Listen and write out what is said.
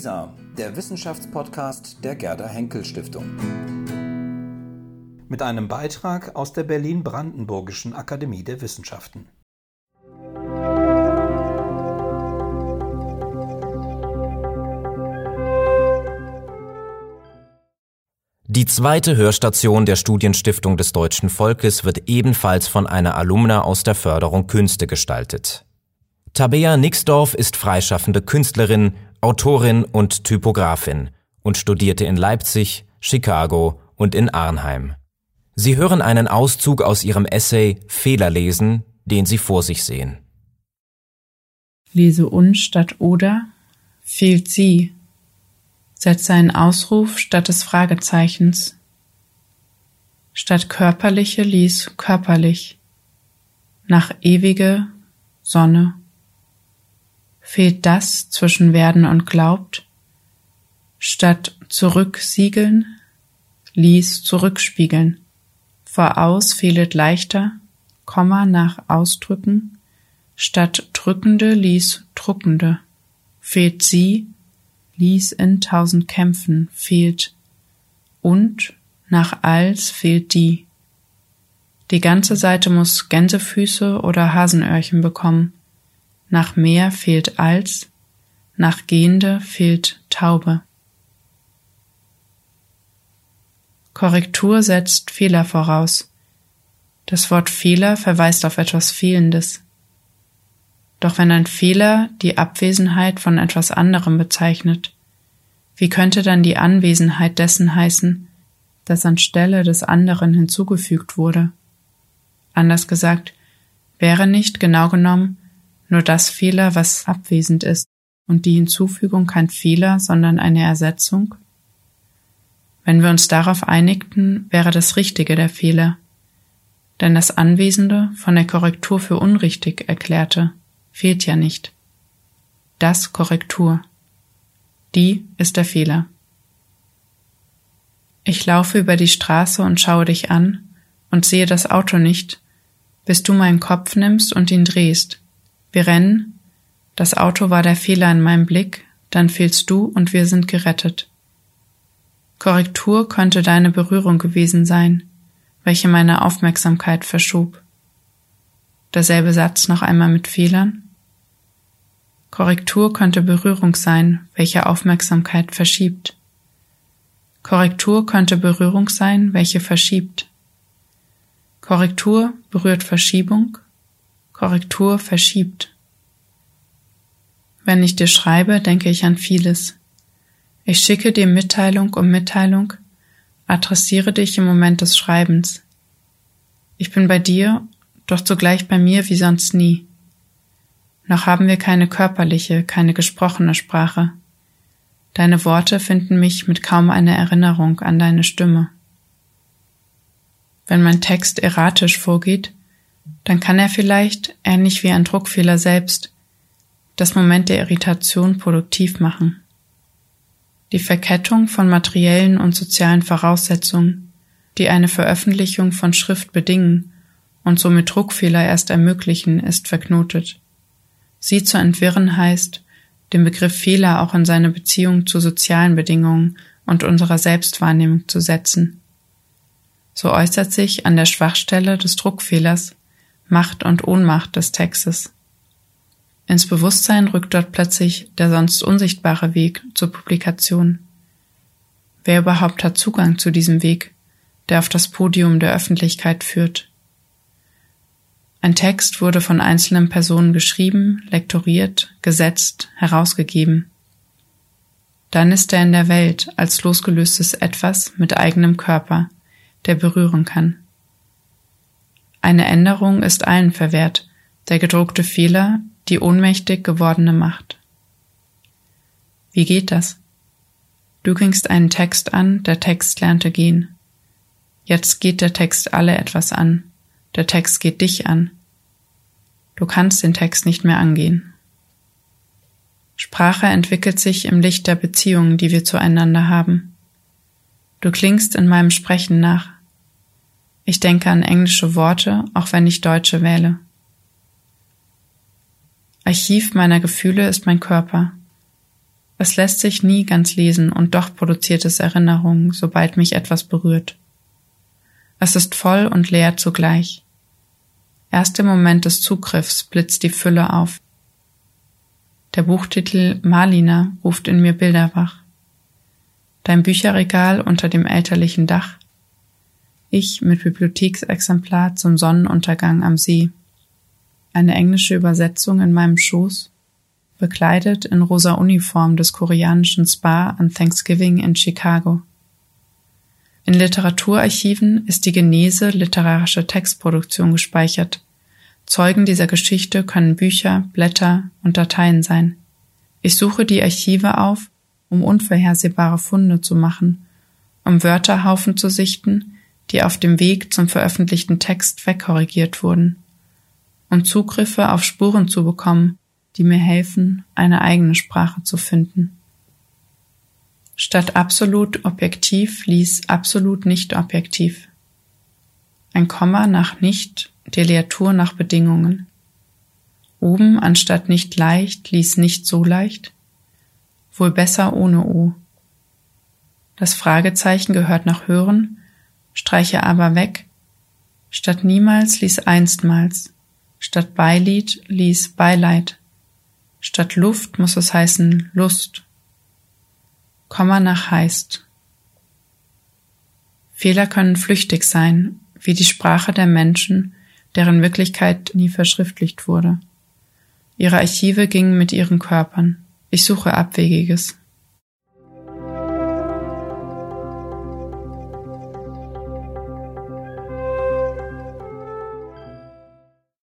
WISA, der Wissenschaftspodcast der Gerda Henkel Stiftung. Mit einem Beitrag aus der Berlin-Brandenburgischen Akademie der Wissenschaften. Die zweite Hörstation der Studienstiftung des deutschen Volkes wird ebenfalls von einer Alumna aus der Förderung Künste gestaltet. Tabea Nixdorf ist freischaffende Künstlerin, Autorin und Typografin und studierte in Leipzig, Chicago und in Arnheim. Sie hören einen Auszug aus ihrem Essay Fehler lesen, den Sie vor sich sehen. Lese und statt oder fehlt sie Setze einen Ausruf statt des Fragezeichens. Statt körperliche lies körperlich. Nach ewige Sonne. Fehlt das zwischen werden und glaubt? Statt zurücksiegeln, ließ zurückspiegeln. Voraus fehlet leichter, Komma nach Ausdrücken, statt drückende ließ druckende. Fehlt sie, ließ in tausend Kämpfen, fehlt und nach als fehlt die. Die ganze Seite muss Gänsefüße oder Hasenöhrchen bekommen. Nach mehr fehlt als, nach gehende fehlt Taube. Korrektur setzt Fehler voraus. Das Wort Fehler verweist auf etwas Fehlendes. Doch wenn ein Fehler die Abwesenheit von etwas anderem bezeichnet, wie könnte dann die Anwesenheit dessen heißen, das anstelle des anderen hinzugefügt wurde? Anders gesagt, wäre nicht genau genommen nur das Fehler, was abwesend ist, und die Hinzufügung kein Fehler, sondern eine Ersetzung? Wenn wir uns darauf einigten, wäre das Richtige der Fehler, denn das Anwesende von der Korrektur für unrichtig erklärte fehlt ja nicht. Das Korrektur. Die ist der Fehler. Ich laufe über die Straße und schaue dich an und sehe das Auto nicht, bis du meinen Kopf nimmst und ihn drehst. Wir rennen, das Auto war der Fehler in meinem Blick, dann fehlst du und wir sind gerettet. Korrektur könnte deine Berührung gewesen sein, welche meine Aufmerksamkeit verschob. Derselbe Satz noch einmal mit Fehlern. Korrektur könnte Berührung sein, welche Aufmerksamkeit verschiebt. Korrektur könnte Berührung sein, welche verschiebt. Korrektur berührt Verschiebung. Korrektur verschiebt. Wenn ich dir schreibe, denke ich an vieles. Ich schicke dir Mitteilung um Mitteilung, adressiere dich im Moment des Schreibens. Ich bin bei dir doch zugleich bei mir wie sonst nie. Noch haben wir keine körperliche, keine gesprochene Sprache. Deine Worte finden mich mit kaum einer Erinnerung an deine Stimme. Wenn mein Text erratisch vorgeht, dann kann er vielleicht, ähnlich wie ein Druckfehler selbst, das Moment der Irritation produktiv machen. Die Verkettung von materiellen und sozialen Voraussetzungen, die eine Veröffentlichung von Schrift bedingen, und somit Druckfehler erst ermöglichen, ist verknotet. Sie zu entwirren heißt, den Begriff Fehler auch in seine Beziehung zu sozialen Bedingungen und unserer Selbstwahrnehmung zu setzen. So äußert sich an der Schwachstelle des Druckfehlers Macht und Ohnmacht des Textes. Ins Bewusstsein rückt dort plötzlich der sonst unsichtbare Weg zur Publikation. Wer überhaupt hat Zugang zu diesem Weg, der auf das Podium der Öffentlichkeit führt? Ein Text wurde von einzelnen Personen geschrieben, lektoriert, gesetzt, herausgegeben. Dann ist er in der Welt als losgelöstes Etwas mit eigenem Körper, der berühren kann. Eine Änderung ist allen verwehrt, der gedruckte Fehler, die ohnmächtig gewordene Macht. Wie geht das? Du gingst einen Text an, der Text lernte gehen. Jetzt geht der Text alle etwas an. Der Text geht dich an. Du kannst den Text nicht mehr angehen. Sprache entwickelt sich im Licht der Beziehungen, die wir zueinander haben. Du klingst in meinem Sprechen nach. Ich denke an englische Worte, auch wenn ich deutsche wähle. Archiv meiner Gefühle ist mein Körper. Es lässt sich nie ganz lesen und doch produziert es Erinnerungen, sobald mich etwas berührt. Es ist voll und leer zugleich. Erst im Moment des Zugriffs blitzt die Fülle auf. Der Buchtitel Malina ruft in mir Bilder wach. Dein Bücherregal unter dem elterlichen Dach. Ich mit Bibliotheksexemplar zum Sonnenuntergang am See. Eine englische Übersetzung in meinem Schoß bekleidet in rosa Uniform des koreanischen Spa an Thanksgiving in Chicago. In Literaturarchiven ist die Genese literarischer Textproduktion gespeichert. Zeugen dieser Geschichte können Bücher, Blätter und Dateien sein. Ich suche die Archive auf, um unvorhersehbare Funde zu machen, um Wörterhaufen zu sichten, die auf dem Weg zum veröffentlichten Text wegkorrigiert wurden, um Zugriffe auf Spuren zu bekommen, die mir helfen, eine eigene Sprache zu finden. Statt absolut objektiv ließ absolut nicht objektiv. Ein Komma nach nicht, Deleatur nach Bedingungen. Oben anstatt nicht leicht ließ nicht so leicht. Wohl besser ohne O. Das Fragezeichen gehört nach Hören, streiche aber weg. Statt niemals ließ einstmals. Statt Beilied ließ Beileid. Statt Luft muss es heißen Lust. Komma nach heißt. Fehler können flüchtig sein, wie die Sprache der Menschen, deren Wirklichkeit nie verschriftlicht wurde. Ihre Archive gingen mit ihren Körpern. Ich suche Abwegiges.